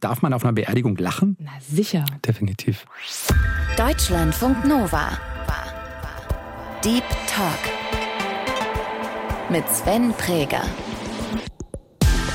Darf man auf einer Beerdigung lachen? Na sicher. Definitiv. Deutschlandfunk Nova. Deep Talk. Mit Sven Präger.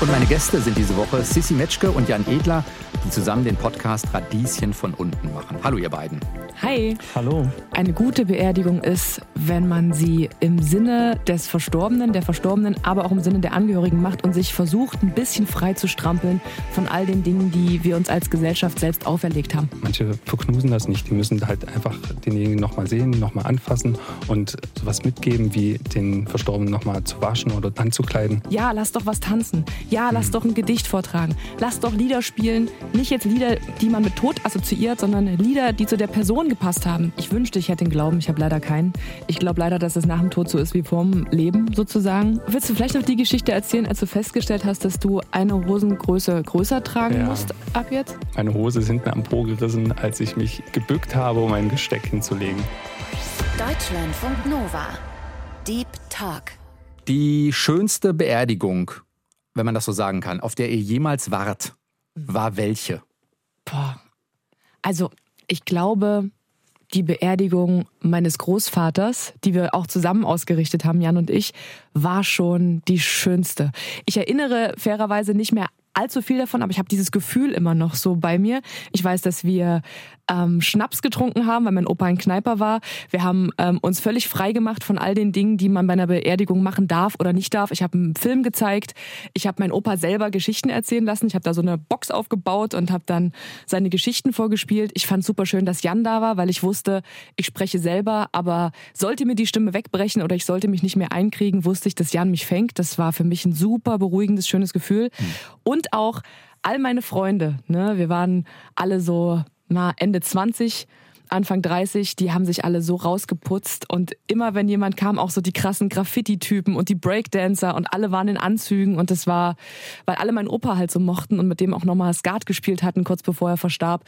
Und meine Gäste sind diese Woche Sissy Metschke und Jan Edler, die zusammen den Podcast Radieschen von unten machen. Hallo ihr beiden. Hi. Hallo. Eine gute Beerdigung ist, wenn man sie im Sinne des Verstorbenen, der Verstorbenen, aber auch im Sinne der Angehörigen macht und sich versucht, ein bisschen frei zu strampeln von all den Dingen, die wir uns als Gesellschaft selbst auferlegt haben. Manche verknusen das nicht. Die müssen halt einfach denjenigen nochmal sehen, nochmal anfassen und sowas mitgeben, wie den Verstorbenen nochmal zu waschen oder anzukleiden. Ja, lass doch was tanzen. Ja, lass doch ein Gedicht vortragen. Lass doch Lieder spielen. Nicht jetzt Lieder, die man mit Tod assoziiert, sondern Lieder, die zu der Person gepasst haben. Ich wünschte, ich hätte den Glauben. Ich habe leider keinen. Ich glaube leider, dass es nach dem Tod so ist wie vorm Leben sozusagen. Willst du vielleicht noch die Geschichte erzählen, als du festgestellt hast, dass du eine Hosengröße größer tragen Ja. musst ab jetzt? Meine Hose ist hinten am Po gerissen, als ich mich gebückt habe, um ein Gesteck hinzulegen. Deutschlandfunk Nova. Deep Talk. Die schönste Beerdigung, wenn man das so sagen kann, auf der ihr jemals wart, war welche? Boah. Also, ich glaube, die Beerdigung meines Großvaters, die wir auch zusammen ausgerichtet haben, Jan und ich, war schon die schönste. Ich erinnere fairerweise nicht mehr allzu viel davon, aber ich habe dieses Gefühl immer noch so bei mir. Ich weiß, dass wir ähm, Schnaps getrunken haben, weil mein Opa ein Kneiper war. Wir haben ähm, uns völlig frei gemacht von all den Dingen, die man bei einer Beerdigung machen darf oder nicht darf. Ich habe einen Film gezeigt. Ich habe meinen Opa selber Geschichten erzählen lassen. Ich habe da so eine Box aufgebaut und habe dann seine Geschichten vorgespielt. Ich fand super schön, dass Jan da war, weil ich wusste, ich spreche selber, aber sollte mir die Stimme wegbrechen oder ich sollte mich nicht mehr einkriegen, wusste ich, dass Jan mich fängt. Das war für mich ein super beruhigendes, schönes Gefühl. Und auch all meine Freunde, ne, wir waren alle so na, Ende 20, Anfang 30, die haben sich alle so rausgeputzt und immer wenn jemand kam, auch so die krassen Graffiti-Typen und die Breakdancer und alle waren in Anzügen und das war, weil alle meinen Opa halt so mochten und mit dem auch nochmal Skat gespielt hatten, kurz bevor er verstarb.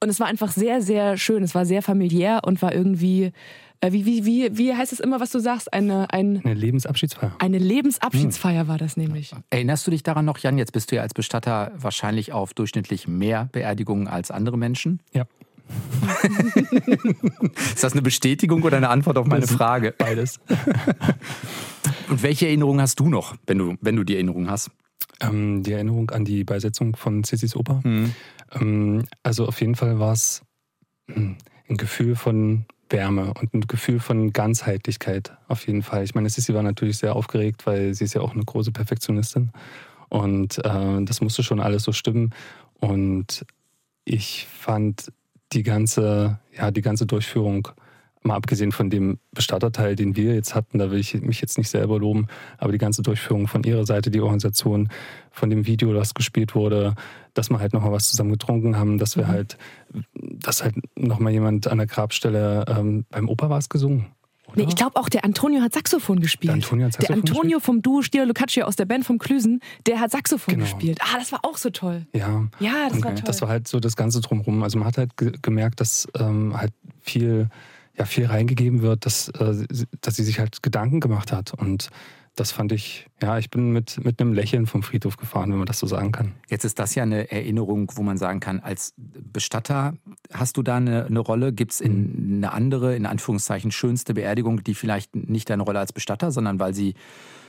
Und es war einfach sehr, sehr schön, es war sehr familiär und war irgendwie, äh, wie, wie, wie, wie heißt es immer, was du sagst, eine, ein, Eine Lebensabschiedsfeier. eine Lebensabschiedsfeier war das nämlich. Erinnerst du dich daran noch, Jan? Jetzt bist du ja als Bestatter wahrscheinlich auf durchschnittlich mehr Beerdigungen als andere Menschen. Ja. Ist das eine Bestätigung oder eine Antwort auf meine Frage? Beides. Und welche Erinnerungen hast du noch, wenn du, wenn du die Erinnerung hast? Ähm, die Erinnerung an die Beisetzung von Sissys Opa. Hm. Ähm, also auf jeden Fall war es hm, ein Gefühl von Wärme und ein Gefühl von Ganzheitlichkeit auf jeden Fall. Ich meine, Sissy war natürlich sehr aufgeregt, weil sie ist ja auch eine große Perfektionistin und äh, das musste schon alles so stimmen und ich fand die ganze, ja, die ganze Durchführung, mal abgesehen von dem Bestatterteil, den wir jetzt hatten, da will ich mich jetzt nicht selber loben, aber die ganze Durchführung von ihrer Seite, die Organisation, von dem Video, das gespielt wurde, dass wir halt nochmal was zusammen getrunken haben, dass wir halt, dass halt nochmal jemand an der Grabstelle, ähm, beim Opa war es gesungen. Nee, ich glaube auch, der Antonio hat Saxophon gespielt. Der Antonio hat Saxophon Der Antonio vom Duo Stila Lucaccio aus der Band vom Klüsen, der hat Saxophon Genau. gespielt. Ah, das war auch so toll. Ja, Ja, das Und war toll. das war halt so das Ganze drumherum. Also man hat halt ge gemerkt, dass ähm, halt viel, ja, viel reingegeben wird, dass, äh, sie- dass sie sich halt Gedanken gemacht hat. Und das fand ich, ja, ich bin mit, mit einem Lächeln vom Friedhof gefahren, wenn man das so sagen kann. Jetzt ist das ja eine Erinnerung, wo man sagen kann, als Bestatter hast du da eine, eine Rolle? Gibt es in eine andere, in Anführungszeichen, schönste Beerdigung, die vielleicht nicht deine Rolle als Bestatter, sondern weil sie,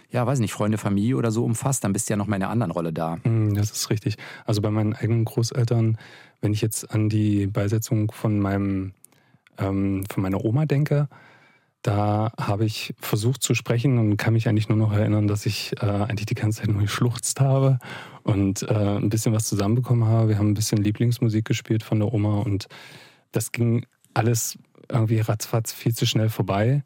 ja, weiß nicht, Freunde, Familie oder so umfasst, dann bist du ja noch mal in einer anderen Rolle da. Mm, Das ist richtig. Also bei meinen eigenen Großeltern, wenn ich jetzt an die Beisetzung von meinem, ähm, von meiner Oma denke, da habe ich versucht zu sprechen und kann mich eigentlich nur noch erinnern, dass ich äh, eigentlich die ganze Zeit nur geschluchzt habe und äh, ein bisschen was zusammenbekommen habe. Wir haben ein bisschen Lieblingsmusik gespielt von der Oma und das ging alles irgendwie ratzfatz viel zu schnell vorbei.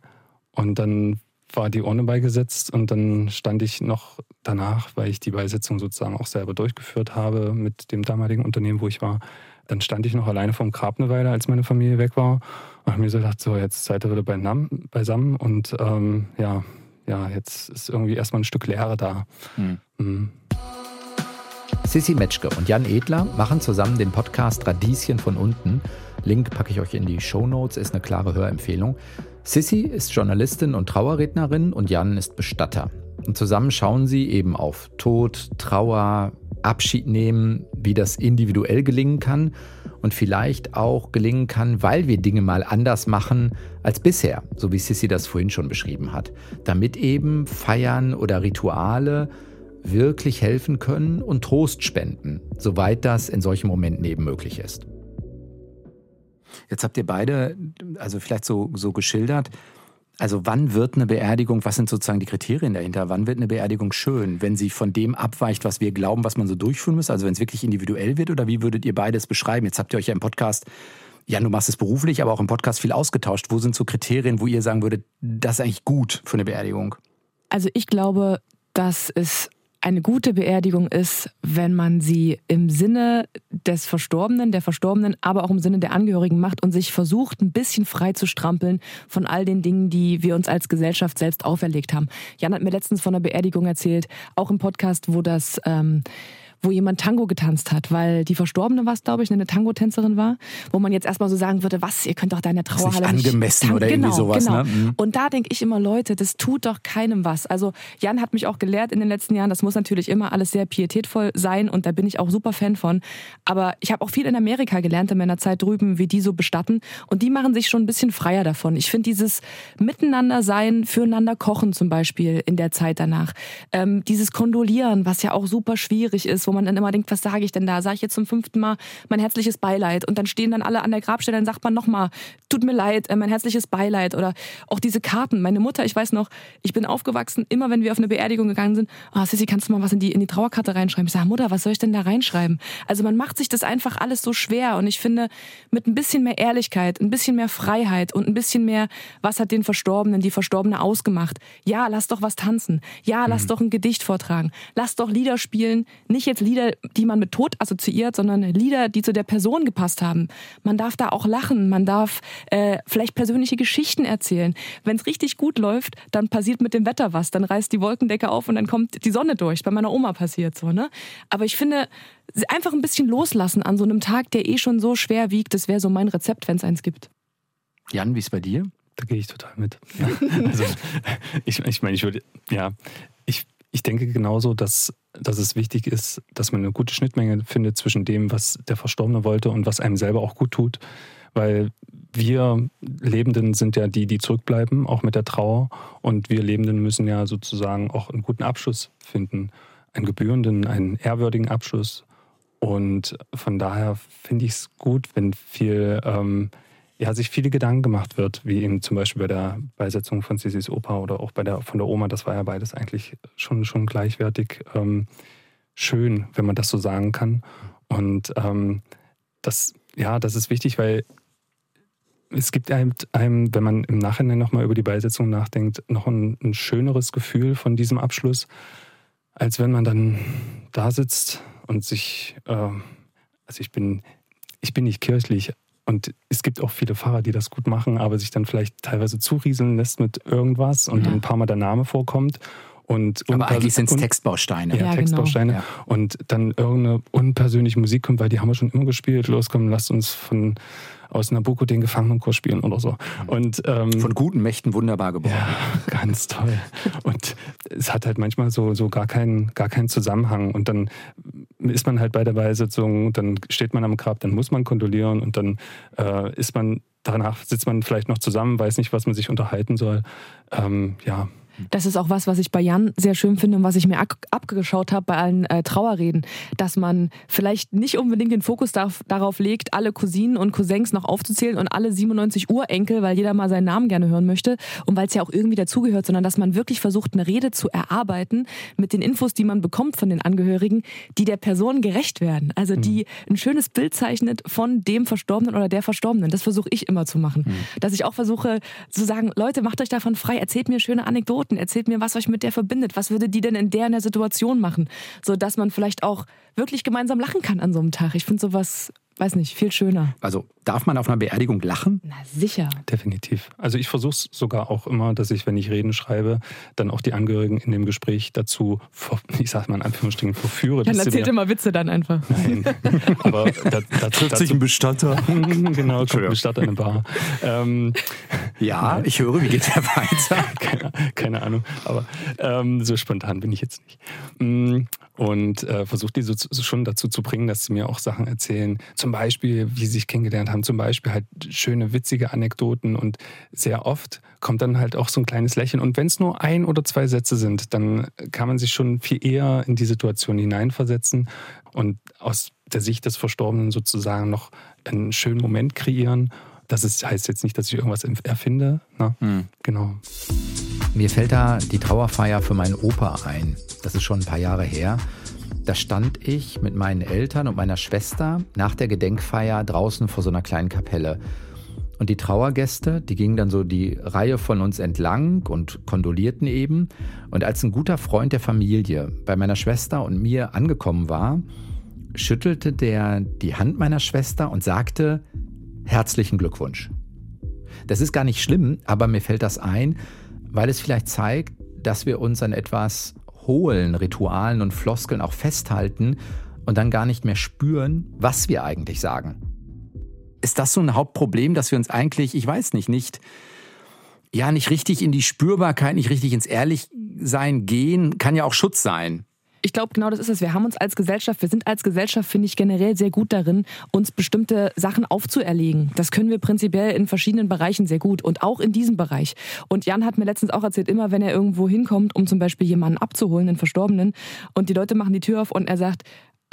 Und dann war die Urne beigesetzt und dann stand ich noch danach, weil ich die Beisetzung sozusagen auch selber durchgeführt habe mit dem damaligen Unternehmen, wo ich war. Dann stand ich noch alleine vorm Grab eine Weile, als meine Familie weg war. Und habe mir so gedacht, so jetzt seid ihr wieder beisammen, beisammen und ähm, ja, ja, jetzt ist irgendwie erstmal ein Stück Leere da. Hm. Mhm. Sissy Metschke und Jan Edler machen zusammen den Podcast Radieschen von unten. Link packe ich euch in die Show Notes, ist eine klare Hörempfehlung. Sissy ist Journalistin und Trauerrednerin und Jan ist Bestatter. Und zusammen schauen sie eben auf Tod, Trauer, Abschied nehmen, wie das individuell gelingen kann und vielleicht auch gelingen kann, weil wir Dinge mal anders machen als bisher, so wie Sissy das vorhin schon beschrieben hat, damit eben Feiern oder Rituale wirklich helfen können und Trost spenden, soweit das in solchen Momenten eben möglich ist. Jetzt habt ihr beide, also vielleicht so, so geschildert, also wann wird eine Beerdigung, was sind sozusagen die Kriterien dahinter? Wann wird eine Beerdigung schön, wenn sie von dem abweicht, was wir glauben, was man so durchführen muss? Also wenn es wirklich individuell wird oder wie würdet ihr beides beschreiben? Jetzt habt ihr euch ja im Podcast, ja, du machst es beruflich, aber auch im Podcast viel ausgetauscht. Wo sind so Kriterien, wo ihr sagen würdet, das ist eigentlich gut für eine Beerdigung? Also ich glaube, dass es eine gute Beerdigung ist, wenn man sie im Sinne des Verstorbenen, der Verstorbenen, aber auch im Sinne der Angehörigen macht und sich versucht, ein bisschen frei zu strampeln von all den Dingen, die wir uns als Gesellschaft selbst auferlegt haben. Jan hat mir letztens von einer Beerdigung erzählt, auch im Podcast, wo das ähm, wo jemand Tango getanzt hat, weil die Verstorbene war es, glaube ich, eine Tango-Tänzerin war, wo man jetzt erstmal so sagen würde, was, ihr könnt doch deine Trauerhalle nicht angemessen oder genau, irgendwie sowas. Genau. Ne? Mhm. Und da denke ich immer, Leute, das tut doch keinem was. Also Jan hat mich auch gelehrt in den letzten Jahren, das muss natürlich immer alles sehr pietätvoll sein und da bin ich auch super Fan von. Aber ich habe auch viel in Amerika gelernt in meiner Zeit drüben, wie die so bestatten und die machen sich schon ein bisschen freier davon. Ich finde dieses Miteinander sein, füreinander kochen zum Beispiel in der Zeit danach, ähm, dieses Kondolieren, was ja auch super schwierig ist, wo man dann immer denkt, was sage ich denn da? Sage ich jetzt zum fünften Mal mein herzliches Beileid und dann stehen dann alle an der Grabstelle, dann sagt man nochmal, tut mir leid, äh, mein herzliches Beileid oder auch diese Karten. Meine Mutter, ich weiß noch, ich bin aufgewachsen, immer wenn wir auf eine Beerdigung gegangen sind, oh, Sissi, kannst du mal was in die, in die Trauerkarte reinschreiben? Ich sage, Mutter, was soll ich denn da reinschreiben? Also man macht sich das einfach alles so schwer und ich finde, mit ein bisschen mehr Ehrlichkeit, ein bisschen mehr Freiheit und ein bisschen mehr, was hat den Verstorbenen, die Verstorbene ausgemacht? Ja, lass doch was tanzen. Ja, lass mhm. doch ein Gedicht vortragen. Lass doch Lieder spielen. Nicht jetzt Lieder, die man mit Tod assoziiert, sondern Lieder, die zu der Person gepasst haben. Man darf da auch lachen, man darf äh, vielleicht persönliche Geschichten erzählen. Wenn es richtig gut läuft, dann passiert mit dem Wetter was, dann reißt die Wolkendecke auf und dann kommt die Sonne durch. Bei meiner Oma passiert so, ne? Aber ich finde, einfach ein bisschen loslassen an so einem Tag, der eh schon so schwer wiegt, das wäre so mein Rezept, wenn es eins gibt. Jan, wie ist bei dir? Da gehe ich total mit. Ja. Also, ich, ich meine, ich würde, ja, ich, ich denke genauso, dass dass es wichtig ist, dass man eine gute Schnittmenge findet zwischen dem, was der Verstorbene wollte und was einem selber auch gut tut. Weil wir Lebenden sind ja die, die zurückbleiben, auch mit der Trauer. Und wir Lebenden müssen ja sozusagen auch einen guten Abschluss finden. Einen gebührenden, einen ehrwürdigen Abschluss. Und von daher finde ich es gut, wenn viel ähm, ja, sich viele Gedanken gemacht wird, wie eben zum Beispiel bei der Beisetzung von Sissis Opa oder auch bei der von der Oma, das war ja beides eigentlich schon, schon gleichwertig ähm, schön, wenn man das so sagen kann. Und ähm, das, ja, das ist wichtig, weil es gibt einem, einem wenn man im Nachhinein nochmal über die Beisetzung nachdenkt, noch ein, ein schöneres Gefühl von diesem Abschluss, als wenn man dann da sitzt und sich, äh, also ich bin, ich bin nicht kirchlich, und es gibt auch viele Fahrer, die das gut machen, aber sich dann vielleicht teilweise zurieseln lässt mit irgendwas und ja. ein paar Mal der Name vorkommt. Und aber eigentlich sind es Textbausteine. Ja, ja genau. Textbausteine. Genau. Und dann irgendeine unpersönliche Musik kommt, weil die haben wir schon immer gespielt. Loskommen, lasst uns von aus Nabucco den Gefangenenkurs spielen oder so. Und, ähm, Von guten Mächten wunderbar geboren. Ja, ganz toll. Und es hat halt manchmal so, so gar, keinen, gar keinen Zusammenhang. Und dann ist man halt bei der Beisetzung, dann steht man am Grab, dann muss man kondolieren und dann äh, ist man, danach sitzt man vielleicht noch zusammen, weiß nicht, was man sich unterhalten soll. Ähm, ja, das ist auch was, was ich bei Jan sehr schön finde und was ich mir abgeschaut habe bei allen äh, Trauerreden, dass man vielleicht nicht unbedingt den Fokus darf, darauf legt, alle Cousinen und Cousins noch aufzuzählen und alle 97 Urenkel, weil jeder mal seinen Namen gerne hören möchte und weil es ja auch irgendwie dazugehört, sondern dass man wirklich versucht, eine Rede zu erarbeiten mit den Infos, die man bekommt von den Angehörigen, die der Person gerecht werden. Also die mhm. ein schönes Bild zeichnet von dem Verstorbenen oder der Verstorbenen. Das versuche ich immer zu machen. Mhm. Dass ich auch versuche zu sagen, Leute, macht euch davon frei, erzählt mir schöne Anekdoten Anekdoten, erzählt mir, was euch mit der verbindet. Was würde die denn in der in der Situation machen? So dass man vielleicht auch wirklich gemeinsam lachen kann an so einem Tag. Ich finde sowas weiß nicht, viel schöner. Also darf man auf einer Beerdigung lachen? Na sicher. Definitiv. Also ich versuche es sogar auch immer, dass ich, wenn ich Reden schreibe, dann auch die Angehörigen in dem Gespräch dazu, ich sag mal in Anführungsstrichen, verführe. Dann erzählt immer Witze dann einfach. Nein, aber da, da, trifft sich ein Bestatter. genau, kommt ein Bestatter in eine Bar. Ähm, ja, ich höre, wie geht der weiter? keine, keine Ahnung, aber ähm, so spontan bin ich jetzt nicht. Und äh, versuche die so, so schon dazu zu bringen, dass sie mir auch Sachen erzählen. Zum Beispiel, wie sie sich kennengelernt haben, zum Beispiel halt schöne, witzige Anekdoten und sehr oft kommt dann halt auch so ein kleines Lächeln. Und wenn es nur ein oder zwei Sätze sind, dann kann man sich schon viel eher in die Situation hineinversetzen und aus der Sicht des Verstorbenen sozusagen noch einen schönen Moment kreieren. Das ist, heißt jetzt nicht, dass ich irgendwas erfinde. Ne? Hm. Genau. Mir fällt da die Trauerfeier für meinen Opa ein. Das ist schon ein paar Jahre her. Da stand ich mit meinen Eltern und meiner Schwester nach der Gedenkfeier draußen vor so einer kleinen Kapelle. Und die Trauergäste, die gingen dann so die Reihe von uns entlang und kondolierten eben. Und als ein guter Freund der Familie bei meiner Schwester und mir angekommen war, schüttelte der die Hand meiner Schwester und sagte, herzlichen Glückwunsch. Das ist gar nicht schlimm, aber mir fällt das ein, weil es vielleicht zeigt, dass wir uns an etwas hohlen Ritualen und Floskeln auch festhalten und dann gar nicht mehr spüren, was wir eigentlich sagen. Ist das so ein Hauptproblem, dass wir uns eigentlich, ich weiß nicht, nicht ja, nicht richtig in die Spürbarkeit, nicht richtig ins Ehrlichsein gehen, kann ja auch Schutz sein ich glaube, genau das ist es. Wir haben uns als Gesellschaft, wir sind als Gesellschaft, finde ich, generell sehr gut darin, uns bestimmte Sachen aufzuerlegen. Das können wir prinzipiell in verschiedenen Bereichen sehr gut und auch in diesem Bereich. Und Jan hat mir letztens auch erzählt, immer wenn er irgendwo hinkommt, um zum Beispiel jemanden abzuholen, einen Verstorbenen, und die Leute machen die Tür auf und er sagt,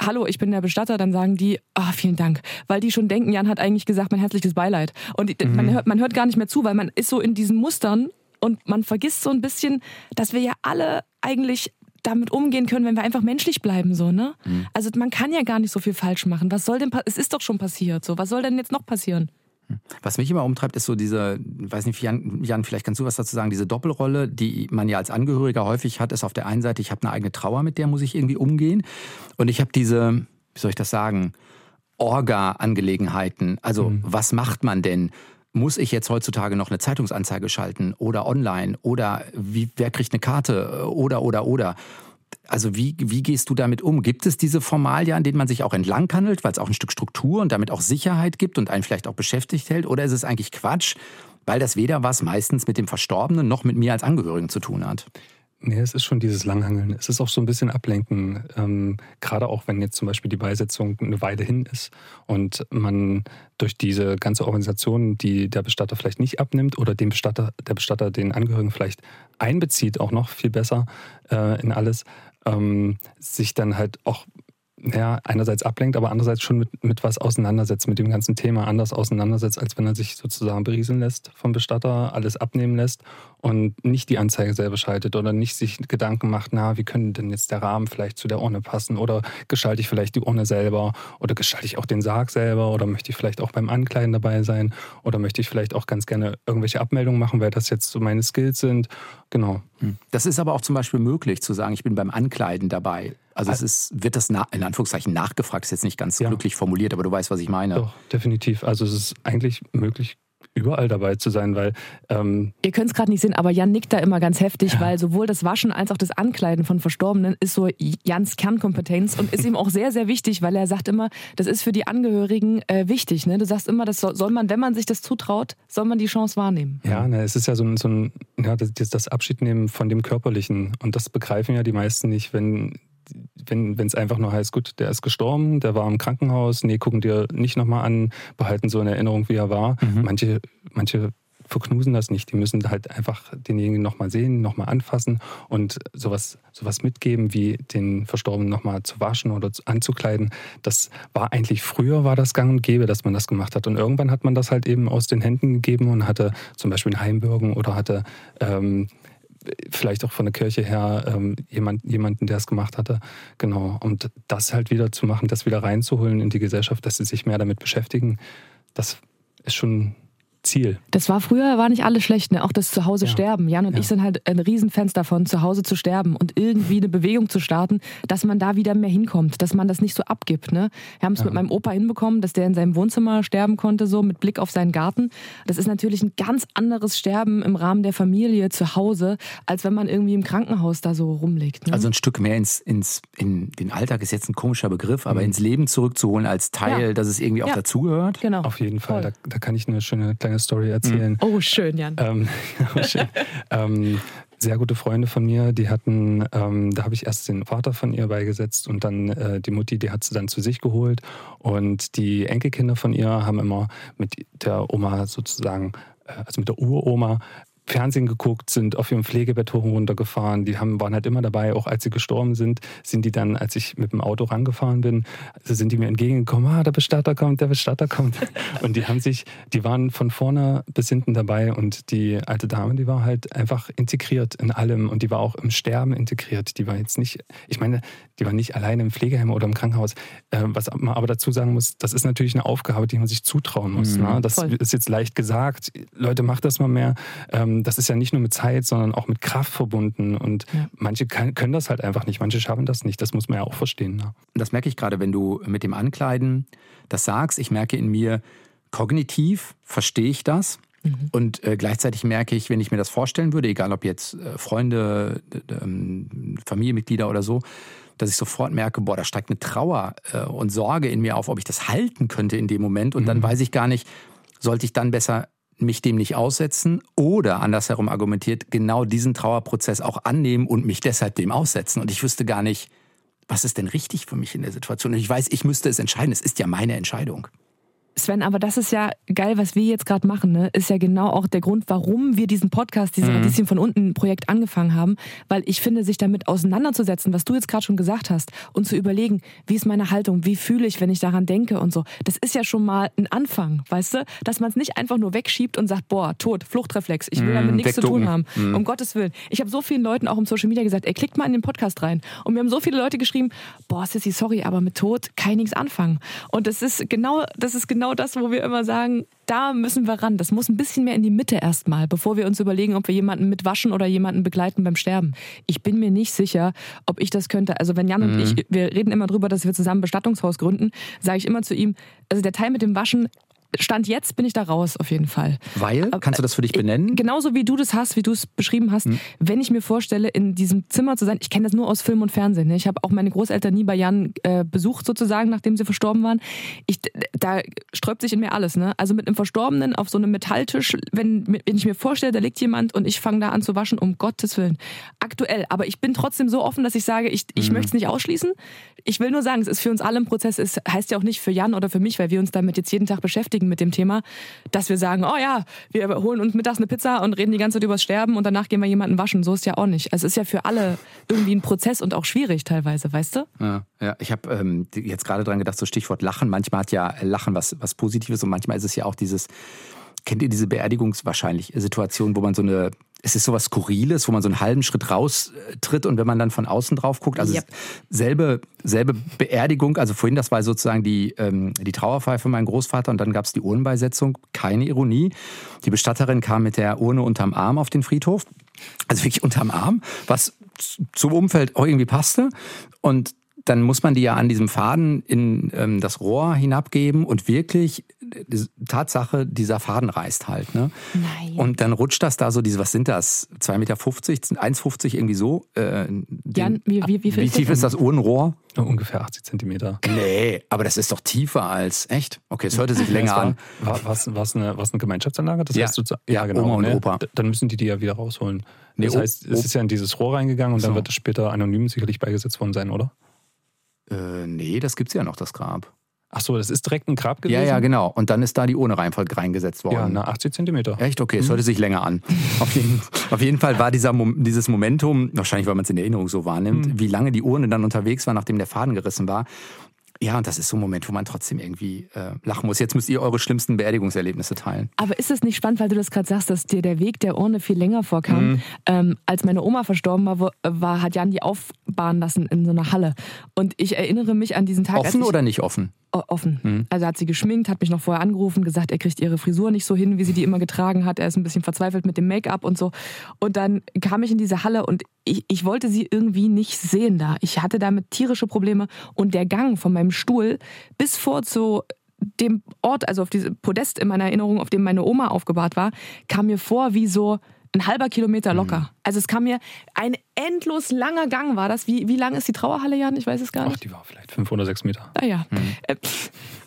Hallo, ich bin der Bestatter, dann sagen die, ah, oh, vielen Dank. Weil die schon denken, Jan hat eigentlich gesagt, mein herzliches Beileid. Und mhm. man, hört, man hört gar nicht mehr zu, weil man ist so in diesen Mustern und man vergisst so ein bisschen, dass wir ja alle eigentlich damit umgehen können, wenn wir einfach menschlich bleiben, so, ne? Mhm. Also man kann ja gar nicht so viel falsch machen. Was soll denn, es ist doch schon passiert, so. Was soll denn jetzt noch passieren? Hm. Was mich immer umtreibt, ist so diese, weiß nicht, Jan, Jan, vielleicht kannst du was dazu sagen, diese Doppelrolle, die man ja als Angehöriger häufig hat, ist auf der einen Seite, ich habe eine eigene Trauer, mit der muss ich irgendwie umgehen. Und ich habe diese, wie soll ich das sagen, Orga-Angelegenheiten. Also, mhm. was macht man denn? Muss ich jetzt heutzutage noch eine Zeitungsanzeige schalten oder online oder wie, wer kriegt eine Karte oder oder oder. Also wie, wie gehst du damit um? Gibt es diese Formalien, an denen man sich auch entlanghandelt, weil es auch ein Stück Struktur und damit auch Sicherheit gibt und einen vielleicht auch beschäftigt hält? Oder ist es eigentlich Quatsch, weil das weder was meistens mit dem Verstorbenen noch mit mir als Angehörigen zu tun hat? Nee, es ist schon dieses Langhangeln. Es ist auch so ein bisschen Ablenken. Ähm, gerade auch, wenn jetzt zum Beispiel die Beisetzung eine Weile hin ist und man durch diese ganze Organisation, die der Bestatter vielleicht nicht abnimmt oder dem Bestatter, der Bestatter den Angehörigen vielleicht einbezieht, auch noch viel besser äh, in alles, ähm, sich dann halt auch ja, einerseits ablenkt, aber andererseits schon mit, mit was auseinandersetzt, mit dem ganzen Thema anders auseinandersetzt, als wenn er sich sozusagen berieseln lässt vom Bestatter, alles abnehmen lässt und nicht die Anzeige selber schaltet oder nicht sich Gedanken macht, na, wie könnte denn jetzt der Rahmen vielleicht zu der Urne passen oder gestalte ich vielleicht die Urne selber oder gestalte ich auch den Sarg selber oder möchte ich vielleicht auch beim Ankleiden dabei sein oder möchte ich vielleicht auch ganz gerne irgendwelche Abmeldungen machen, weil das jetzt so meine Skills sind. Genau. Hm. Das ist aber auch zum Beispiel möglich zu sagen, ich bin beim Ankleiden dabei. Also es ist, wird das in Anführungszeichen nachgefragt, ist jetzt nicht ganz ja. glücklich formuliert, aber du weißt, was ich meine. Doch, definitiv. Also es ist eigentlich möglich, überall dabei zu sein, weil ähm ihr könnt es gerade nicht sehen, aber Jan nickt da immer ganz heftig, ja. weil sowohl das Waschen als auch das Ankleiden von Verstorbenen ist so Jans Kernkompetenz und ist ihm auch sehr sehr wichtig, weil er sagt immer, das ist für die Angehörigen äh, wichtig. Ne? Du sagst immer, das soll, soll, man, wenn man sich das zutraut, soll man die Chance wahrnehmen. Ja, ne, es ist ja so ein, so ein ja, das, das Abschiednehmen von dem Körperlichen und das begreifen ja die meisten nicht, wenn wenn es einfach nur heißt, gut, der ist gestorben, der war im Krankenhaus, nee, gucken dir nicht nochmal an, behalten so in Erinnerung, wie er war. Mhm. Manche, manche verknusen das nicht. Die müssen halt einfach denjenigen nochmal sehen, nochmal anfassen und sowas, sowas mitgeben, wie den Verstorbenen nochmal zu waschen oder anzukleiden. Das war eigentlich früher war das gang und gäbe, dass man das gemacht hat. Und irgendwann hat man das halt eben aus den Händen gegeben und hatte zum Beispiel einen Heimbürgen oder hatte ähm, vielleicht auch von der Kirche her ähm, jemand, jemanden, der es gemacht hatte. Genau. Und das halt wieder zu machen, das wieder reinzuholen in die Gesellschaft, dass sie sich mehr damit beschäftigen, das ist schon Ziel. Das war früher, war nicht alles schlecht, ne? auch das Zuhause ja. sterben. Jan und ja. ich sind halt ein Riesenfans davon, zu Hause zu sterben und irgendwie eine Bewegung zu starten, dass man da wieder mehr hinkommt, dass man das nicht so abgibt. Ne? Wir haben es ja. mit meinem Opa hinbekommen, dass der in seinem Wohnzimmer sterben konnte, so mit Blick auf seinen Garten. Das ist natürlich ein ganz anderes Sterben im Rahmen der Familie zu Hause, als wenn man irgendwie im Krankenhaus da so rumliegt. Ne? Also ein Stück mehr ins, ins in den Alltag ist jetzt ein komischer Begriff, aber mhm. ins Leben zurückzuholen als Teil, dass es irgendwie auch dazugehört. Genau. Auf jeden Fall. Da, da, kann ich eine schöne kleine Story erzählen. Oh, schön, Jan. Ähm, schön. ähm, sehr gute Freunde von mir, die hatten, ähm, da habe ich erst den Vater von ihr beigesetzt und dann äh, die Mutti, die hat sie dann zu sich geholt. Und die Enkelkinder von ihr haben immer mit der Oma sozusagen, äh, also mit der Uroma, Fernsehen geguckt, sind auf ihrem Pflegebett hoch und runter gefahren. Die haben, waren halt immer dabei, auch als sie gestorben sind, sind die dann, als ich mit dem Auto rangefahren bin, sind die mir entgegengekommen, ah, der Bestatter kommt, der Bestatter kommt. Und die haben sich, die waren von vorne bis hinten dabei und die alte Dame, die war halt einfach integriert in allem und die war auch im Sterben integriert. Die war jetzt nicht, ich meine, die war nicht alleine im Pflegeheim oder im Krankenhaus. Äh, was man aber dazu sagen muss, das ist natürlich eine Aufgabe, die man sich zutrauen muss. Mhm, ne? Das voll. ist jetzt leicht gesagt. Leute, macht das mal mehr. Ähm, das ist ja nicht nur mit Zeit, sondern auch mit Kraft verbunden. Und ja. manche kann, können das halt einfach nicht, manche schaffen das nicht. Das muss man ja auch verstehen. Ne? Das merke ich gerade, wenn du mit dem Ankleiden das sagst. Ich merke in mir, kognitiv verstehe ich das. Mhm. Und äh, gleichzeitig merke ich, wenn ich mir das vorstellen würde, egal ob jetzt äh, Freunde, äh, Familienmitglieder oder so, dass ich sofort merke, boah, da steigt eine Trauer äh, und Sorge in mir auf, ob ich das halten könnte in dem Moment. Und dann mhm. weiß ich gar nicht, sollte ich dann besser mich dem nicht aussetzen oder andersherum argumentiert, genau diesen Trauerprozess auch annehmen und mich deshalb dem aussetzen. Und ich wüsste gar nicht, was ist denn richtig für mich in der Situation. Und ich weiß, ich müsste es entscheiden. Es ist ja meine Entscheidung. Sven, aber das ist ja geil, was wir jetzt gerade machen, ne? ist ja genau auch der Grund, warum wir diesen Podcast, dieses mhm. Radieschen von unten Projekt angefangen haben, weil ich finde, sich damit auseinanderzusetzen, was du jetzt gerade schon gesagt hast und zu überlegen, wie ist meine Haltung, wie fühle ich, wenn ich daran denke und so, das ist ja schon mal ein Anfang, weißt du, dass man es nicht einfach nur wegschiebt und sagt, boah, tot, Fluchtreflex, ich will mhm, damit nichts zu tun haben, mhm. um Gottes Willen. Ich habe so vielen Leuten auch im Social Media gesagt, ey, klickt mal in den Podcast rein und mir haben so viele Leute geschrieben, boah, Sissy, sorry, aber mit Tod kann ich nichts anfangen und das ist genau, das ist genau genau das, wo wir immer sagen, da müssen wir ran. Das muss ein bisschen mehr in die Mitte erstmal, bevor wir uns überlegen, ob wir jemanden mitwaschen oder jemanden begleiten beim Sterben. Ich bin mir nicht sicher, ob ich das könnte. Also wenn Jan mhm. und ich, wir reden immer drüber, dass wir zusammen Bestattungshaus gründen, sage ich immer zu ihm, also der Teil mit dem Waschen, Stand jetzt bin ich da raus, auf jeden Fall. Weil? Kannst du das für dich benennen? Genauso wie du das hast, wie du es beschrieben hast. Hm. Wenn ich mir vorstelle, in diesem Zimmer zu sein, ich kenne das nur aus Film und Fernsehen. Ne? Ich habe auch meine Großeltern nie bei Jan äh, besucht, sozusagen, nachdem sie verstorben waren. Ich, da sträubt sich in mir alles. Ne? Also mit einem Verstorbenen auf so einem Metalltisch, wenn, wenn ich mir vorstelle, da liegt jemand und ich fange da an zu waschen, um Gottes Willen. Aktuell. Aber ich bin trotzdem so offen, dass ich sage, ich, ich mhm. möchte es nicht ausschließen. Ich will nur sagen, es ist für uns alle ein Prozess. Es heißt ja auch nicht für Jan oder für mich, weil wir uns damit jetzt jeden Tag beschäftigen beschäftigen mit dem Thema, dass wir sagen, oh ja, wir holen uns mittags eine Pizza und reden die ganze Zeit übers Sterben und danach gehen wir jemanden waschen. So ist ja auch nicht. Also es ist ja für alle irgendwie ein Prozess und auch schwierig teilweise, weißt du? Ja, ja. ich habe ähm, jetzt gerade dran gedacht, so Stichwort Lachen. Manchmal hat ja Lachen was, was Positives und manchmal ist es ja auch dieses, kennt ihr diese Beerdigungswahrscheinlich Situation, wo man so eine es ist sowas Skurriles, wo man so einen halben Schritt raustritt und wenn man dann von außen drauf guckt, also yep. selbe, selbe Beerdigung, also vorhin, das war sozusagen die, ähm, die Trauerfeier für meinen Großvater und dann gab es die Urnenbeisetzung, keine Ironie. Die Bestatterin kam mit der Urne unterm Arm auf den Friedhof, also wirklich unterm Arm, was zum Umfeld auch irgendwie passte und dann muss man die ja an diesem Faden in ähm, das Rohr hinabgeben und wirklich die Tatsache, dieser Faden reißt halt. Ne? Nein. Und dann rutscht das da so, diese, was sind das? 2,50 Meter, 1,50 irgendwie so. Äh, Jan, wie, wie, wie, wie tief ist das Uhrenrohr? Ungefähr 80 Zentimeter. Nee, aber das ist doch tiefer als, echt? Okay, es hörte sich länger an. War es eine, eine Gemeinschaftsanlage? Das ja, heißt, du, ja, genau. Oma und ne? Opa. Dann müssen die die ja wieder rausholen. Nee, das heißt, es ist ja in dieses Rohr reingegangen und so. dann wird es später anonym sicherlich beigesetzt worden sein, oder? Äh, nee, das gibt's ja noch, das Grab. Ach so, das ist direkt ein Grab gewesen? Ja, ja, genau. Und dann ist da die ohne Reihenfolge reingesetzt worden. Ja, na, 80 Zentimeter. Echt? Okay, es mhm. hörte sich länger an. Auf jeden, auf jeden Fall war dieser, dieses Momentum, wahrscheinlich weil man es in Erinnerung so wahrnimmt, mhm. wie lange die Urne dann unterwegs war, nachdem der Faden gerissen war. Ja, und das ist so ein Moment, wo man trotzdem irgendwie äh, lachen muss. Jetzt müsst ihr eure schlimmsten Beerdigungserlebnisse teilen. Aber ist es nicht spannend, weil du das gerade sagst, dass dir der Weg der Urne viel länger vorkam? Mhm. Ähm, als meine Oma verstorben war, war, hat Jan die aufbauen lassen in so einer Halle. Und ich erinnere mich an diesen Tag. Offen oder nicht offen? Offen. Mhm. Also hat sie geschminkt, hat mich noch vorher angerufen, gesagt, er kriegt ihre Frisur nicht so hin, wie sie die immer getragen hat. Er ist ein bisschen verzweifelt mit dem Make-up und so. Und dann kam ich in diese Halle und ich, ich wollte sie irgendwie nicht sehen da. Ich hatte damit tierische Probleme und der Gang von meinem Stuhl bis vor zu dem Ort, also auf diesem Podest in meiner Erinnerung, auf dem meine Oma aufgebahrt war, kam mir vor wie so ein halber Kilometer mhm. locker. Mhm. Also es kam mir ein endlos langer Gang war das. Wie, wie lang ist die Trauerhalle, Jan? Ich weiß es gar nicht. Ach, die war vielleicht fünf oder sechs Meter. Ah ja. Mhm. Äh,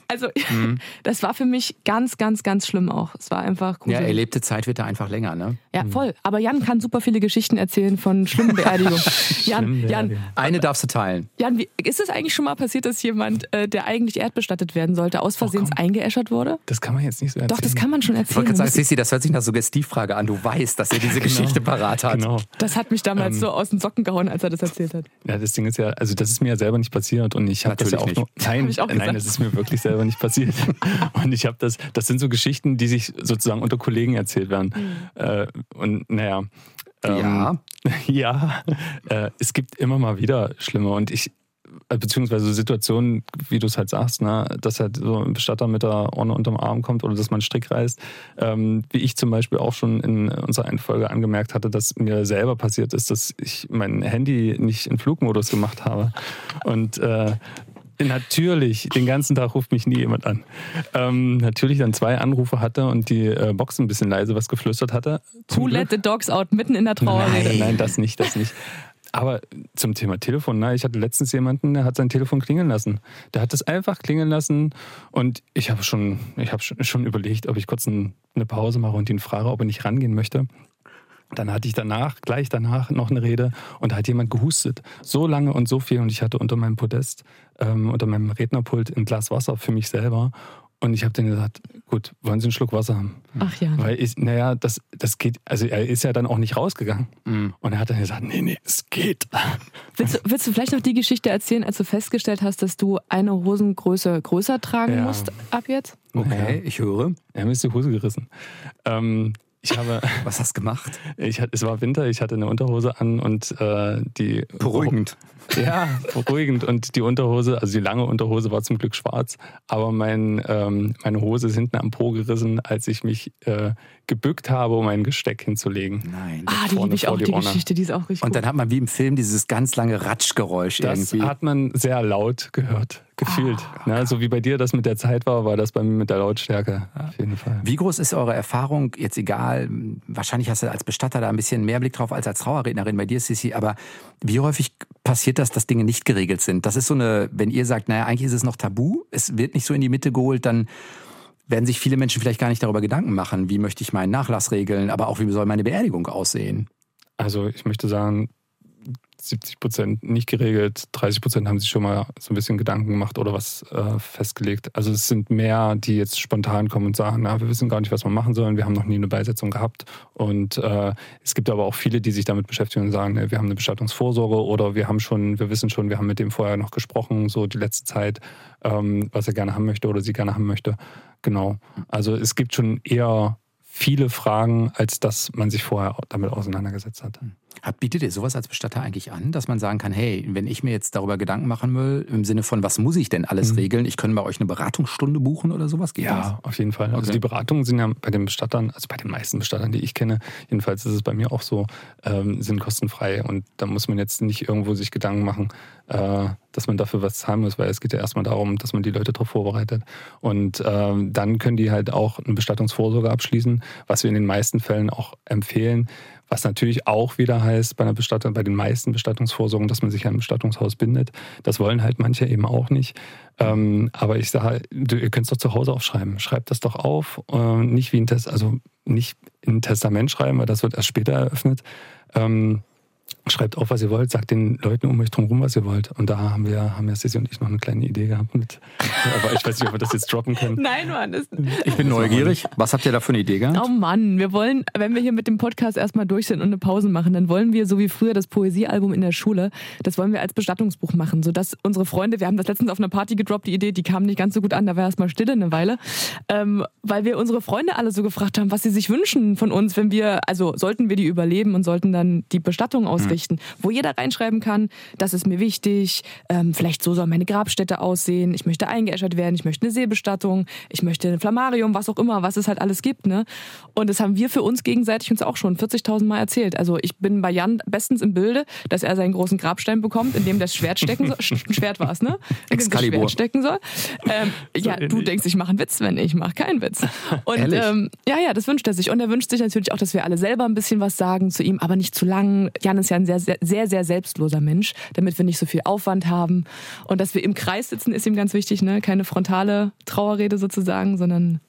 Also, das war für mich ganz, ganz, ganz schlimm auch. Es war einfach Ja, gruselig. erlebte Zeit wird da einfach länger, ne? Ja, voll. Aber Jan kann super viele Geschichten erzählen von schlimmen Beerdigungen. Jan, Jan, Eine darfst du teilen. Jan, wie, ist es eigentlich schon mal passiert, dass jemand, äh, der eigentlich erdbestattet werden sollte, aus Versehens eingeäschert wurde? Das kann man jetzt nicht so erzählen. Doch, das kann man schon Ich wollte erzählen. gerade sagen, Sissi, das hört sich nach Suggestivfrage an. Du weißt, dass er diese Geschichte parat hat. Genau. Das hat mich damals so aus den Socken gehauen, als er das erzählt hat. Ja, das Ding ist ja, also das ist mir ja selber nicht passiert und ich habe das ja auch Natürlich nur, nein, nein, das ist mir wirklich selber nicht passiert. und ich habe das, das sind so Geschichten, die sich sozusagen unter Kollegen erzählt werden. Äh, und naja, ähm, Ja. ja, äh, es gibt immer mal wieder schlimme und ich äh, beziehungsweise Situationen, wie du es halt sagst, ne, dass halt so ein Bestatter mit der Urne unterm Arm kommt oder dass man einen Strick reißt. Ähm, wie ich zum Beispiel auch schon in unserer einen Folge angemerkt hatte, dass mir selber passiert ist, dass ich mein Handy nicht in Flugmodus gemacht habe. Und äh, Natürlich, den ganzen Tag ruft mich nie jemand an. Ähm, natürlich dann zwei Anrufe hatte und die äh, Box ein bisschen leise was geflüstert hatte. Who let the dogs out mitten in der Trauerrede? Nein, nein, das nicht, das nicht. Aber zum Thema Telefon, na, ich hatte letztens jemanden, der hat sein Telefon klingeln lassen. Der hat es einfach klingeln lassen und ich habe schon, ich habe schon, schon überlegt, ob ich kurz ein, eine Pause mache und ihn frage, ob er nicht rangehen möchte. Dann hatte ich danach, gleich danach noch eine Rede und da hat jemand gehustet. So lange und so viel und ich hatte unter meinem Podest, ähm, unter meinem Rednerpult ein Glas Wasser für mich selber und ich habe denen gesagt, gut, wollen Sie einen Schluck Wasser haben? Ach ja. Weil ich, naja, das, das geht, also er ist ja dann auch nicht rausgegangen. Und er hat dann gesagt, nee, nee, es geht. Willst du, willst du vielleicht noch die Geschichte erzählen, als du festgestellt hast, dass du eine Hosengröße größer tragen Ja. musst ab jetzt? Okay, ich höre. Er hat mir ist die Hose gerissen. Ähm, ich habe, Was hast du gemacht? ich, es war Winter, ich hatte eine Unterhose an und äh, die... Beruhigend. Ja, beruhigend. Und die Unterhose, also die lange Unterhose war zum Glück schwarz, aber mein, ähm, meine Hose ist hinten am Po gerissen, als ich mich äh, gebückt habe, um ein Gesteck hinzulegen. Nein. Ah, die vorne liebe ich auch, die die. Geschichte, die ist auch richtig Und dann hat man wie im Film dieses ganz lange Ratschgeräusch Das irgendwie. hat man sehr laut gehört, gefühlt. Ne, so wie bei dir das mit der Zeit war, war das bei mir mit der Lautstärke. Auf jeden Fall. Wie groß ist eure Erfahrung? Jetzt egal, wahrscheinlich hast du als Bestatter da ein bisschen mehr Blick drauf als als Trauerrednerin bei dir, Sissi, aber wie häufig passiert das, dass Dinge nicht geregelt sind? Das ist so eine, wenn ihr sagt, naja, eigentlich ist es noch tabu, es wird nicht so in die Mitte geholt, dann werden sich viele Menschen vielleicht gar nicht darüber Gedanken machen, wie möchte ich meinen Nachlass regeln, aber auch wie soll meine Beerdigung aussehen? Also ich möchte sagen, 70 Prozent nicht geregelt, 30 Prozent haben sich schon mal so ein bisschen Gedanken gemacht oder was äh, festgelegt. Also es sind mehr, die jetzt spontan kommen und sagen, na, wir wissen gar nicht, was wir machen sollen, wir haben noch nie eine Beisetzung gehabt. Und äh, es gibt aber auch viele, die sich damit beschäftigen und sagen, ne, wir haben eine Bestattungsvorsorge oder wir haben schon, wir wissen schon, wir haben mit dem vorher noch gesprochen, so die letzte Zeit, ähm, was er gerne haben möchte oder sie gerne haben möchte. Genau. Also es gibt schon eher viele Fragen, als dass man sich vorher damit auseinandergesetzt hat. Hat- Bietet ihr sowas als Bestatter eigentlich an, dass man sagen kann, hey, wenn ich mir jetzt darüber Gedanken machen will, im Sinne von, was muss ich denn alles regeln? Ich könnte bei euch eine Beratungsstunde buchen oder sowas? Geht das? Ja, auf jeden Fall. Also Okay. die Beratungen sind ja bei den Bestattern, also bei den meisten Bestattern, die ich kenne, jedenfalls ist es bei mir auch so, ähm, sind kostenfrei. Und da muss man jetzt nicht irgendwo sich Gedanken machen, äh, dass man dafür was zahlen muss, weil es geht ja erstmal darum, dass man die Leute darauf vorbereitet. Und ähm, dann können die halt auch eine Bestattungsvorsorge abschließen, was wir in den meisten Fällen auch empfehlen. Was natürlich auch wieder heißt bei einer Bestattung, bei den meisten Bestattungsvorsorgen, dass man sich an ein Bestattungshaus bindet. Das wollen halt manche eben auch nicht. Ähm, aber ich sage, ihr könnt es doch zu Hause aufschreiben. Schreibt das doch auf. Äh, nicht wie ein Test, also nicht in ein Testament schreiben, weil das wird erst später eröffnet. Ähm, schreibt auf, was ihr wollt, sagt den Leuten um euch drum rum, was ihr wollt. Und da haben wir, haben ja Sissi und ich noch eine kleine Idee gehabt mit. Aber ich weiß nicht, ob wir das jetzt droppen können. Nein, Mann. Das, Ich bin neugierig. Was habt ihr da für eine Idee gehabt? oh Mann, wir wollen, wenn wir hier mit dem Podcast erstmal durch sind und eine Pause machen, dann wollen wir, so wie früher das Poesiealbum in der Schule, das wollen wir als Bestattungsbuch machen, sodass unsere Freunde, wir haben das letztens auf einer Party gedroppt, die Idee, die kam nicht ganz so gut an, da war erstmal Stille eine Weile, ähm, weil wir unsere Freunde alle so gefragt haben, was sie sich wünschen von uns, wenn wir, also sollten wir die überleben und sollten dann die Bestattung ausrichten, wo jeder reinschreiben kann, das ist mir wichtig, ähm, vielleicht so soll meine Grabstätte aussehen, ich möchte eingeäschert werden, ich möchte eine Seebestattung, ich möchte ein Flammarium, was auch immer, was es halt alles gibt. Ne? Und das haben wir für uns gegenseitig uns auch schon 40.000 Mal erzählt. Also ich bin bei Jan bestens im Bilde, dass er seinen großen Grabstein bekommt, in dem das Schwert stecken soll. Schwert war es, ne? Das Excalibur. Schwert stecken soll. Ähm, ja, du denkst, ich mache einen Witz, wenn ich mache keinen Witz. Und Ehrlich? ähm, ja, ja, das wünscht er sich. Und er wünscht sich natürlich auch, dass wir alle selber ein bisschen was sagen zu ihm, aber nicht zu lang. Jan ist ja ein sehr, sehr, sehr, sehr selbstloser Mensch, damit wir nicht so viel Aufwand haben. Und dass wir im Kreis sitzen, ist ihm ganz wichtig, ne? Keine frontale Trauerrede sozusagen, sondern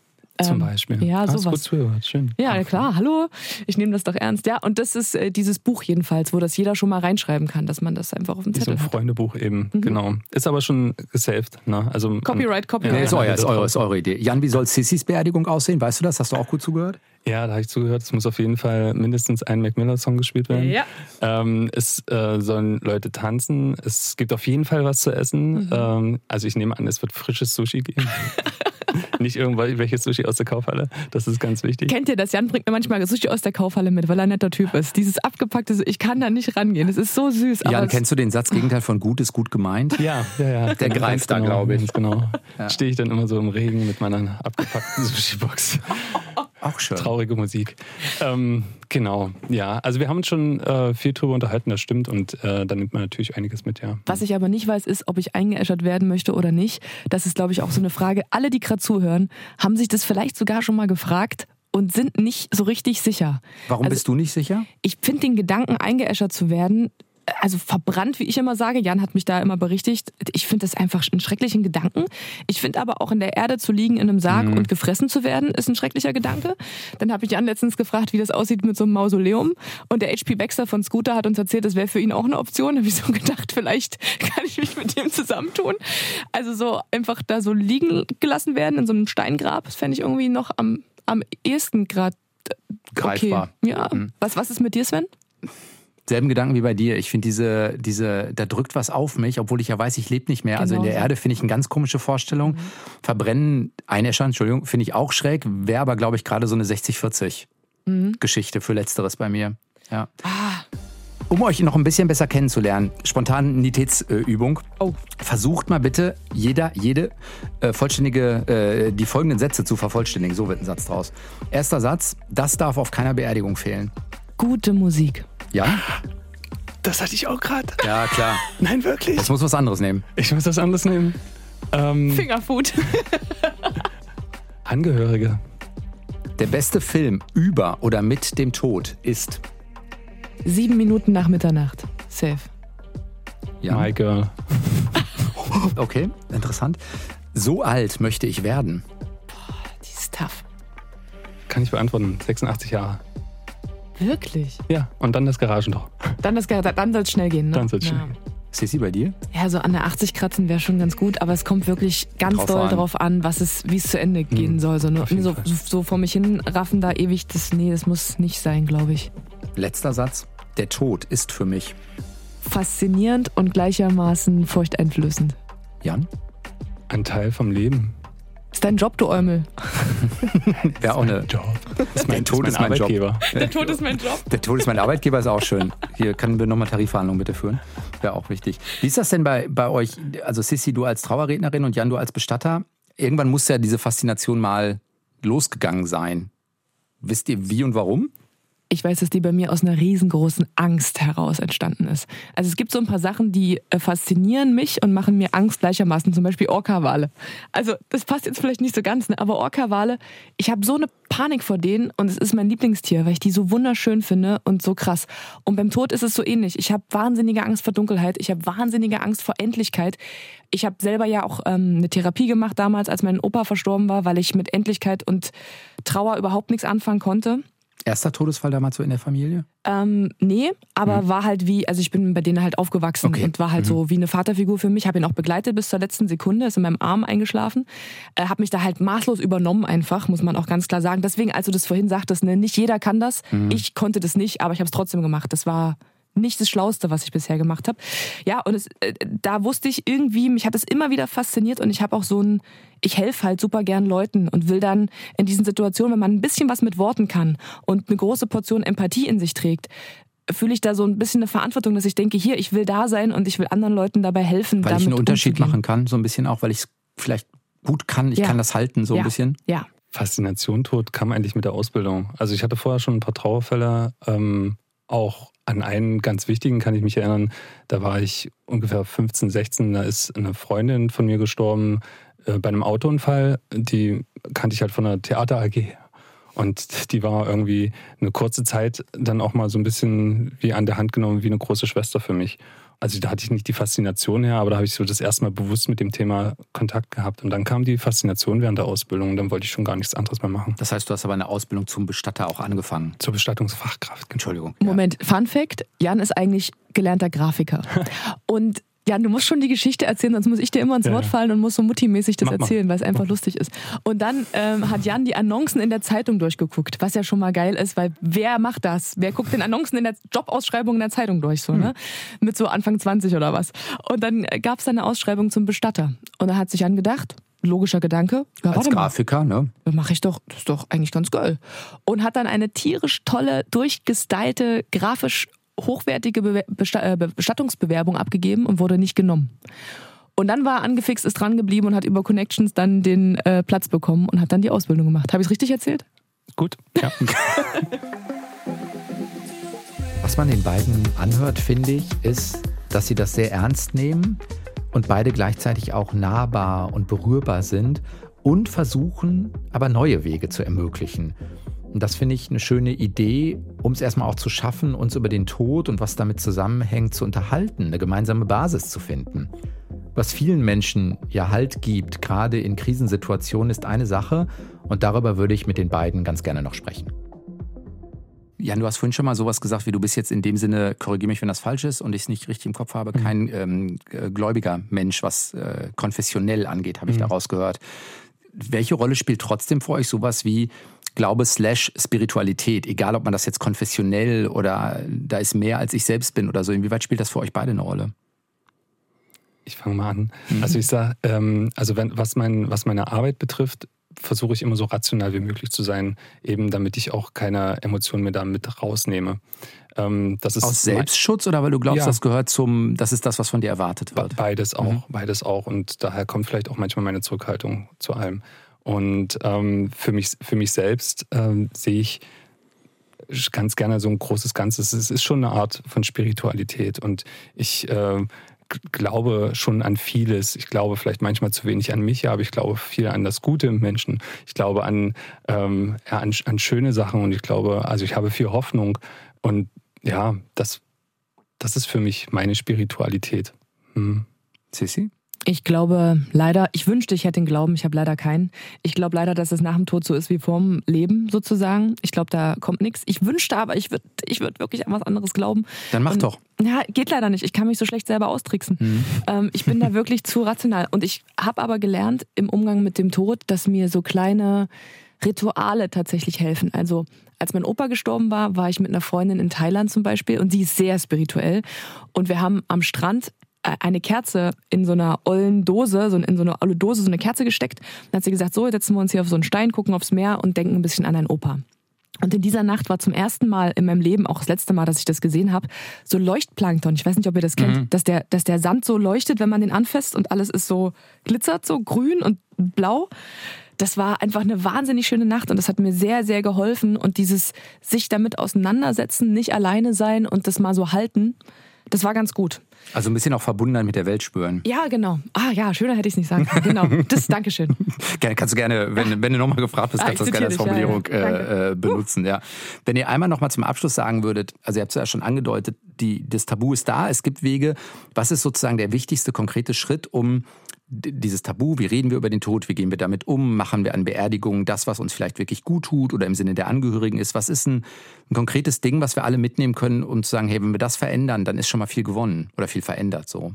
Zum ähm, Beispiel. Ja, Hast sowas. gut zugehört. Schön. Ja, klar, hallo. Ich nehme das doch ernst. Ja, und das ist äh, dieses Buch jedenfalls, wo das jeder schon mal reinschreiben kann, dass man das einfach auf dem Wie so Zettel ein hat. Freundebuch eben, genau. Ist aber schon gesaved. Ne? Also, Mhm. Copyright, Copyright. Nee, ist, euer, ist, Ja. eure, ist eure Idee. Jan, wie soll Sissys Beerdigung aussehen? Weißt du das? Hast du auch gut zugehört? Ja, da habe ich zugehört. Es muss auf jeden Fall mindestens ein Mac Miller-Song gespielt werden. Ja. Ähm, es äh, sollen Leute tanzen. Es gibt auf jeden Fall was zu essen. Mhm. Ähm, also ich nehme an, es wird frisches Sushi geben. Nicht irgendwelches Sushi aus der Kaufhalle. Das ist ganz wichtig. Kennt ihr das? Jan bringt mir manchmal Sushi aus der Kaufhalle mit, weil er ein netter Typ ist. Dieses abgepackte, ich kann da nicht rangehen. Es ist so süß. Jan, kennst du den Satz Gegenteil von gut ist gut gemeint? Ja, ja, ja. Der greift da, genau, glaube ich. Genau. Stehe ich dann immer so im Regen mit meiner abgepackten Sushi-Box. Auch schön. Traurige Musik. Ähm, genau, ja. Also wir haben uns schon äh, viel drüber unterhalten, das stimmt. Und äh, da nimmt man natürlich einiges mit, ja. Was ich aber nicht weiß, ist, ob ich eingeäschert werden möchte oder nicht. Das ist, glaube ich, auch so eine Frage. Alle, die gerade zuhören, haben sich das vielleicht sogar schon mal gefragt und sind nicht so richtig sicher. Warum Also- bist du nicht sicher? Ich finde den Gedanken, eingeäschert zu werden, also verbrannt, wie ich immer sage, Jan hat mich da immer berichtigt, ich finde das einfach einen schrecklichen Gedanken. Ich finde aber auch in der Erde zu liegen in einem Sarg und gefressen zu werden, ist ein schrecklicher Gedanke. Dann habe ich Jan letztens gefragt, wie das aussieht mit so einem Mausoleum. Und der HP Baxter von Scooter hat uns erzählt, das wäre für ihn auch eine Option. Da habe ich so gedacht, vielleicht kann ich mich mit dem zusammentun. Also so einfach da so liegen gelassen werden in so einem Steingrab, das fände ich irgendwie noch am, am ehesten gerade Greifbar. Okay. Ja. Was, was ist mit dir, Sven? Selben Gedanken wie bei dir. Ich finde diese, diese, da drückt was auf mich, obwohl ich ja weiß, ich lebe nicht mehr. Also in der Genau so. Erde finde ich eine ganz komische Vorstellung. Verbrennen, einäschern, Entschuldigung, finde ich auch schräg. Wäre aber, glaube ich, gerade so eine 60-40 Geschichte für Letzteres bei mir. Ja. Um euch noch ein bisschen besser kennenzulernen, Spontanitätsübung. Oh. Versucht mal bitte, jeder, jede äh, vollständige, äh, die folgenden Sätze zu vervollständigen. So wird ein Satz draus. Erster Satz, das darf auf keiner Beerdigung fehlen. Gute Musik. Ja? Das hatte ich auch gerade. Ja, klar. Nein, wirklich. Jetzt muss was anderes nehmen. Ich muss das anders nehmen. Ähm, Fingerfood. Angehörige. Der beste Film über oder mit dem Tod ist. Sieben Minuten nach Mitternacht. Safe. Ja. My Girl. Okay, interessant. So alt möchte ich werden. Die ist tough. Kann ich beantworten. 86 Jahre. Wirklich? Ja, und dann das Garagentor. Dann, das, dann soll es schnell gehen, ne? Dann soll's schnell ja. gehen. Sissi, bei dir? Ja, so an der 80 kratzen wäre schon ganz gut, aber es kommt wirklich ganz Drauf doll an. drauf an, was es, wie es zu Ende gehen soll. So, jeden so, so vor mich hin raffen da ewig, das, nee, das muss nicht sein, glaube ich. Letzter Satz. Der Tod ist für mich. Faszinierend und gleichermaßen furchteinflößend. Jan? Ein Teil vom Leben. Ist dein Job, du Eumel? Wäre auch eine. Job. Das Der Tod ist mein Job. Arbeitgeber. Der Tod ist mein Job. Der Tod ist mein Arbeitgeber, ist auch schön. Hier können wir nochmal Tarifverhandlungen bitte führen. Wäre auch wichtig. Wie ist das denn bei, bei euch? Also Sissi, du als Trauerrednerin und Jan, du als Bestatter. Irgendwann muss ja diese Faszination mal losgegangen sein. Wisst ihr wie und warum? Ich weiß, dass die bei mir aus einer riesengroßen Angst heraus entstanden ist. Also es gibt so ein paar Sachen, die äh, faszinieren mich und machen mir Angst gleichermaßen. Zum Beispiel Orca-Wale. Also das passt jetzt vielleicht nicht so ganz, ne? aber Orca-Wale, ich habe so eine Panik vor denen und es ist mein Lieblingstier, weil ich die so wunderschön finde und so krass. Und beim Tod ist es so ähnlich. Ich habe wahnsinnige Angst vor Dunkelheit. Ich habe wahnsinnige Angst vor Endlichkeit. Ich habe selber ja auch ähm, eine Therapie gemacht damals, als mein Opa verstorben war, weil ich mit Endlichkeit und Trauer überhaupt nichts anfangen konnte. Erster Todesfall damals so in der Familie? Ähm, nee, aber war halt wie, also ich bin bei denen halt aufgewachsen Okay. und war halt so wie eine Vaterfigur für mich. Habe ihn auch begleitet bis zur letzten Sekunde, ist in meinem Arm eingeschlafen. Äh, habe mich da halt maßlos übernommen einfach, muss man auch ganz klar sagen. Deswegen, als du das vorhin sagtest, ne, nicht jeder kann das. Ich konnte das nicht, aber ich habe es trotzdem gemacht. Das war nicht das Schlauste, was ich bisher gemacht habe. Ja, und es, äh, da wusste ich irgendwie, mich hat es immer wieder fasziniert und ich habe auch so ein, ich helfe halt super gern Leuten und will dann in diesen Situationen, wenn man ein bisschen was mit Worten kann und eine große Portion Empathie in sich trägt, fühle ich da so ein bisschen eine Verantwortung, dass ich denke, hier, ich will da sein und ich will anderen Leuten dabei helfen, Weil damit ich einen Unterschied umzugehen. machen kann, so ein bisschen auch, weil ich es vielleicht gut kann. Ich Ja. kann das halten, so ja. ein bisschen. Ja. Faszination Tod kam eigentlich mit der Ausbildung. Also ich hatte vorher schon ein paar Trauerfälle. Ähm, auch an einen ganz wichtigen kann ich mich erinnern. Da war ich ungefähr 15, 16. Da ist eine Freundin von mir gestorben äh, bei einem Autounfall. Die kannte ich halt von der Theater AG. Und die war irgendwie eine kurze Zeit dann auch mal so ein bisschen wie an der Hand genommen, wie eine große Schwester für mich. Also da hatte ich nicht die Faszination her, aber da habe ich so das erste Mal bewusst mit dem Thema Kontakt gehabt. Und dann kam die Faszination während der Ausbildung und dann wollte ich schon gar nichts anderes mehr machen. Das heißt, du hast aber eine Ausbildung zum Bestatter auch angefangen. Zur Bestattungsfachkraft. Entschuldigung. Moment, Fun Fact: Jan ist eigentlich gelernter Grafiker. Und Jan, du musst schon die Geschichte erzählen, sonst muss ich dir immer ins Wort fallen und muss so Mutti-mäßig das Mach erzählen, weil es einfach lustig ist. Und dann ähm, hat Jan die Annoncen in der Zeitung durchgeguckt, was ja schon mal geil ist, weil wer macht das? Wer guckt den Annoncen in der Jobausschreibung in der Zeitung durch, so, ne? Mit so Anfang 20 oder was. Und dann gab es da eine Ausschreibung zum Bestatter. Und da hat sich Jan gedacht, logischer Gedanke, ja, Als Grafiker, ne? das mache ich doch, das ist doch eigentlich ganz geil. Und hat dann eine tierisch tolle, durchgestylte, grafisch hochwertige äh, Be- Bestattungsbewerbung abgegeben und wurde nicht genommen. Und dann war er angefixt, ist dran geblieben und hat über Connections dann den äh, Platz bekommen und hat dann die Ausbildung gemacht. Habe ich es richtig erzählt? Gut, ja. Was man den beiden anhört, finde ich, ist, dass sie das sehr ernst nehmen und beide gleichzeitig auch nahbar und berührbar sind und versuchen, aber neue Wege zu ermöglichen. Und das finde ich eine schöne Idee, um es erstmal auch zu schaffen, uns über den Tod und was damit zusammenhängt zu unterhalten, eine gemeinsame Basis zu finden. Was vielen Menschen ja Halt gibt, gerade in Krisensituationen, ist eine Sache und darüber würde ich mit den beiden ganz gerne noch sprechen. Jan, du hast vorhin schon mal sowas gesagt, wie du bist jetzt in dem Sinne, korrigiere mich, wenn das falsch ist und ich es nicht richtig im Kopf habe, kein ähm, äh, gläubiger Mensch, was äh, konfessionell angeht, habe ich daraus gehört. Welche Rolle spielt trotzdem für euch sowas wie Glaube slash Spiritualität, egal ob man das jetzt konfessionell oder da ist mehr als ich selbst bin oder so, inwieweit spielt das für euch beide eine Rolle? Ich fange mal an. Also ich sage, ähm, also wenn, was, mein, was meine Arbeit betrifft, versuche ich immer so rational wie möglich zu sein, eben damit ich auch keine Emotionen mehr damit rausnehme. Ähm, das ist Aus Selbstschutz oder weil du glaubst, Ja. das gehört zum, das ist das, was von dir erwartet wird? Beides auch, Mhm. beides auch. Und daher kommt vielleicht auch manchmal meine Zurückhaltung zu allem. Und ähm, für, mich, für mich selbst ähm, sehe ich ganz gerne so ein großes Ganzes. Es ist schon eine Art von Spiritualität. Und ich äh, glaube schon an vieles. Ich glaube vielleicht manchmal zu wenig an mich, aber ich glaube viel an das Gute im Menschen. Ich glaube an, ähm, ja, an, an schöne Sachen und ich glaube, also ich habe viel Hoffnung. Und ja, das, das ist für mich meine Spiritualität. Hm. Sissi? Ich glaube leider, ich wünschte, ich hätte den Glauben, ich habe leider keinen. Ich glaube leider, dass es nach dem Tod so ist wie vorm Leben sozusagen. Ich glaube, da kommt nichts. Ich wünschte aber, ich würde ich würd wirklich an was anderes glauben. Dann mach Und- doch. Ja, geht leider nicht. Ich kann mich so schlecht selber austricksen. Ähm, ich bin da wirklich zu rational. Und ich habe aber gelernt im Umgang mit dem Tod, dass mir so kleine Rituale tatsächlich helfen. Also als mein Opa gestorben war, war ich mit einer Freundin in Thailand zum Beispiel und sie ist sehr spirituell. Und wir haben am Strand eine Kerze in so einer ollen Dose, so in so eine olle Dose, so eine Kerze gesteckt. Dann hat sie gesagt, so, jetzt setzen wir uns hier auf so einen Stein, gucken aufs Meer und denken ein bisschen an deinen Opa. Und in dieser Nacht war zum ersten Mal in meinem Leben, auch das letzte Mal, dass ich das gesehen habe, so Leuchtplankton. Ich weiß nicht, ob ihr das kennt, dass, der, dass der Sand so leuchtet, wenn man den anfasst und alles ist so glitzert, so grün und blau. Das war einfach eine wahnsinnig schöne Nacht und das hat mir sehr, sehr geholfen. Und dieses sich damit auseinandersetzen, nicht alleine sein und das mal so halten, das war ganz gut. Also ein bisschen auch Verbundenheit mit der Welt spüren. Ja, genau. Ah ja, schöner hätte ich es nicht sagen können. Genau. Das, Dankeschön. Gerne, kannst du gerne, wenn, wenn du nochmal gefragt bist, Ah, kannst du ich das gerne als dich, ja, ja. Formulierung äh, äh, benutzen. Ja. Wenn ihr einmal nochmal zum Abschluss sagen würdet, also ihr habt es ja schon angedeutet, die, das Tabu ist da, es gibt Wege. Was ist sozusagen der wichtigste konkrete Schritt, um dieses Tabu, wie reden wir über den Tod, wie gehen wir damit um, machen wir an Beerdigungen das, was uns vielleicht wirklich gut tut oder im Sinne der Angehörigen ist? Was ist ein, ein konkretes Ding, was wir alle mitnehmen können, um zu sagen, hey, wenn wir das verändern, dann ist schon mal viel gewonnen oder viel verändert so.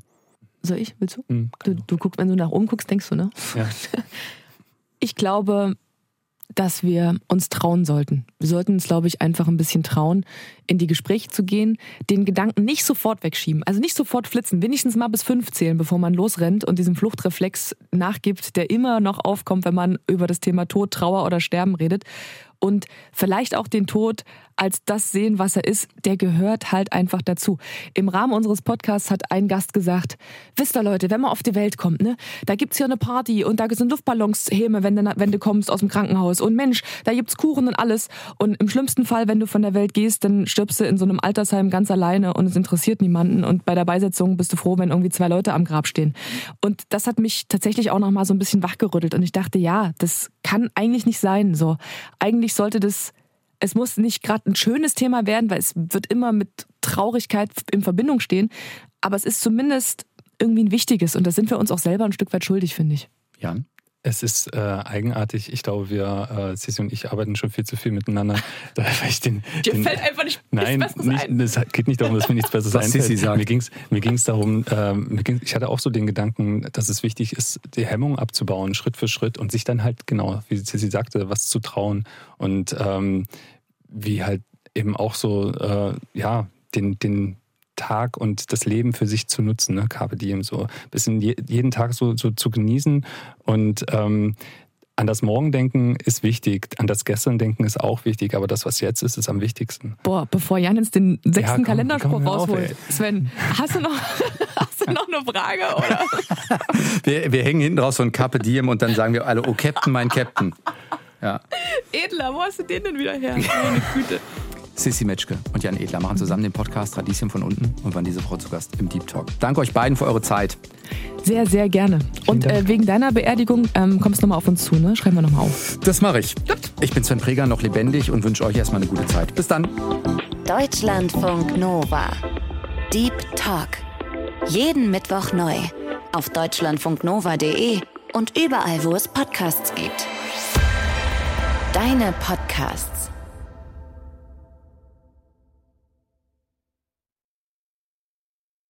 Soll ich? Willst du? Hm, Du, du guckst, wenn du nach oben guckst, denkst du, ne? Ja. Ich glaube, dass wir uns trauen sollten. Wir sollten uns, glaube ich, einfach ein bisschen trauen, in die Gespräche zu gehen, den Gedanken nicht sofort wegschieben, also nicht sofort flitzen, wenigstens mal bis fünf zählen, bevor man losrennt und diesem Fluchtreflex nachgibt, der immer noch aufkommt, wenn man über das Thema Tod, Trauer oder Sterben redet. Und vielleicht auch den Tod als das sehen, was er ist, der gehört halt einfach dazu. Im Rahmen unseres Podcasts hat ein Gast gesagt, wisst ihr Leute, wenn man auf die Welt kommt, ne, da gibt's hier eine Party und da sind Luftballonshäme, wenn du, wenn du kommst aus dem Krankenhaus und Mensch, da gibt's Kuchen und alles Und im schlimmsten Fall, wenn du von der Welt gehst, dann stirbst du in so einem Altersheim ganz alleine und es interessiert niemanden. Und bei der Beisetzung bist du froh, wenn irgendwie zwei Leute am Grab stehen. Und das hat mich tatsächlich auch nochmal so ein bisschen wachgerüttelt. Und ich dachte, ja, das kann eigentlich nicht sein. So, eigentlich sollte das es muss nicht gerade ein schönes Thema werden, weil es wird immer mit Traurigkeit in Verbindung stehen. Aber es ist zumindest irgendwie ein wichtiges und da sind wir uns auch selber ein Stück weit schuldig, finde ich. Jan? Es ist äh, eigenartig. Ich glaube, wir, äh, Sissi und ich, arbeiten schon viel zu viel miteinander. Da, ich den, Dir den, fällt einfach nicht Nein, nichts nicht, ein. es geht nicht darum, dass mir nichts Besseres Was einfällt. Sissi sagt. Mir ging es mir ging's darum, äh, mir ging, ich hatte auch so den Gedanken, dass es wichtig ist, die Hemmung abzubauen, Schritt für Schritt und sich dann halt, genau, wie Sissi sagte, was zu trauen. Und ähm, wie halt eben auch so, äh, ja, den, den Tag und das Leben für sich zu nutzen, ne? Carpe Diem, so ein bisschen je, jeden Tag so, so zu genießen und ähm, an das Morgen denken ist wichtig, an das Gestern denken ist auch wichtig, aber das, was jetzt ist, ist am wichtigsten. Boah, bevor Jan jetzt den sechsten Ja, komm, Kalenderspruch komm, auf, rausholt. ey. Sven, hast du noch, hast du noch eine Frage? Oder? Wir, wir hängen hinten raus so ein Carpe Diem und dann sagen wir alle, oh Captain, mein Captain. Ja. Edler, wo hast du den denn wieder her? Meine Güte. Sissi Metschke und Jan Edler machen zusammen den Podcast Radieschen von unten und waren diese Frau zu Gast im Deep Talk. Danke euch beiden für eure Zeit. Sehr, sehr gerne. Und äh, wegen deiner Beerdigung ähm, kommst du nochmal auf uns zu, ne? Schreiben wir nochmal auf. Das mache ich. Ich bin Sven Preger, noch lebendig und wünsche euch erstmal eine gute Zeit. Bis dann. Deutschlandfunk Nova. Deep Talk. Jeden Mittwoch neu. Auf deutschlandfunknova.de und überall, wo es Podcasts gibt. Deine Podcasts.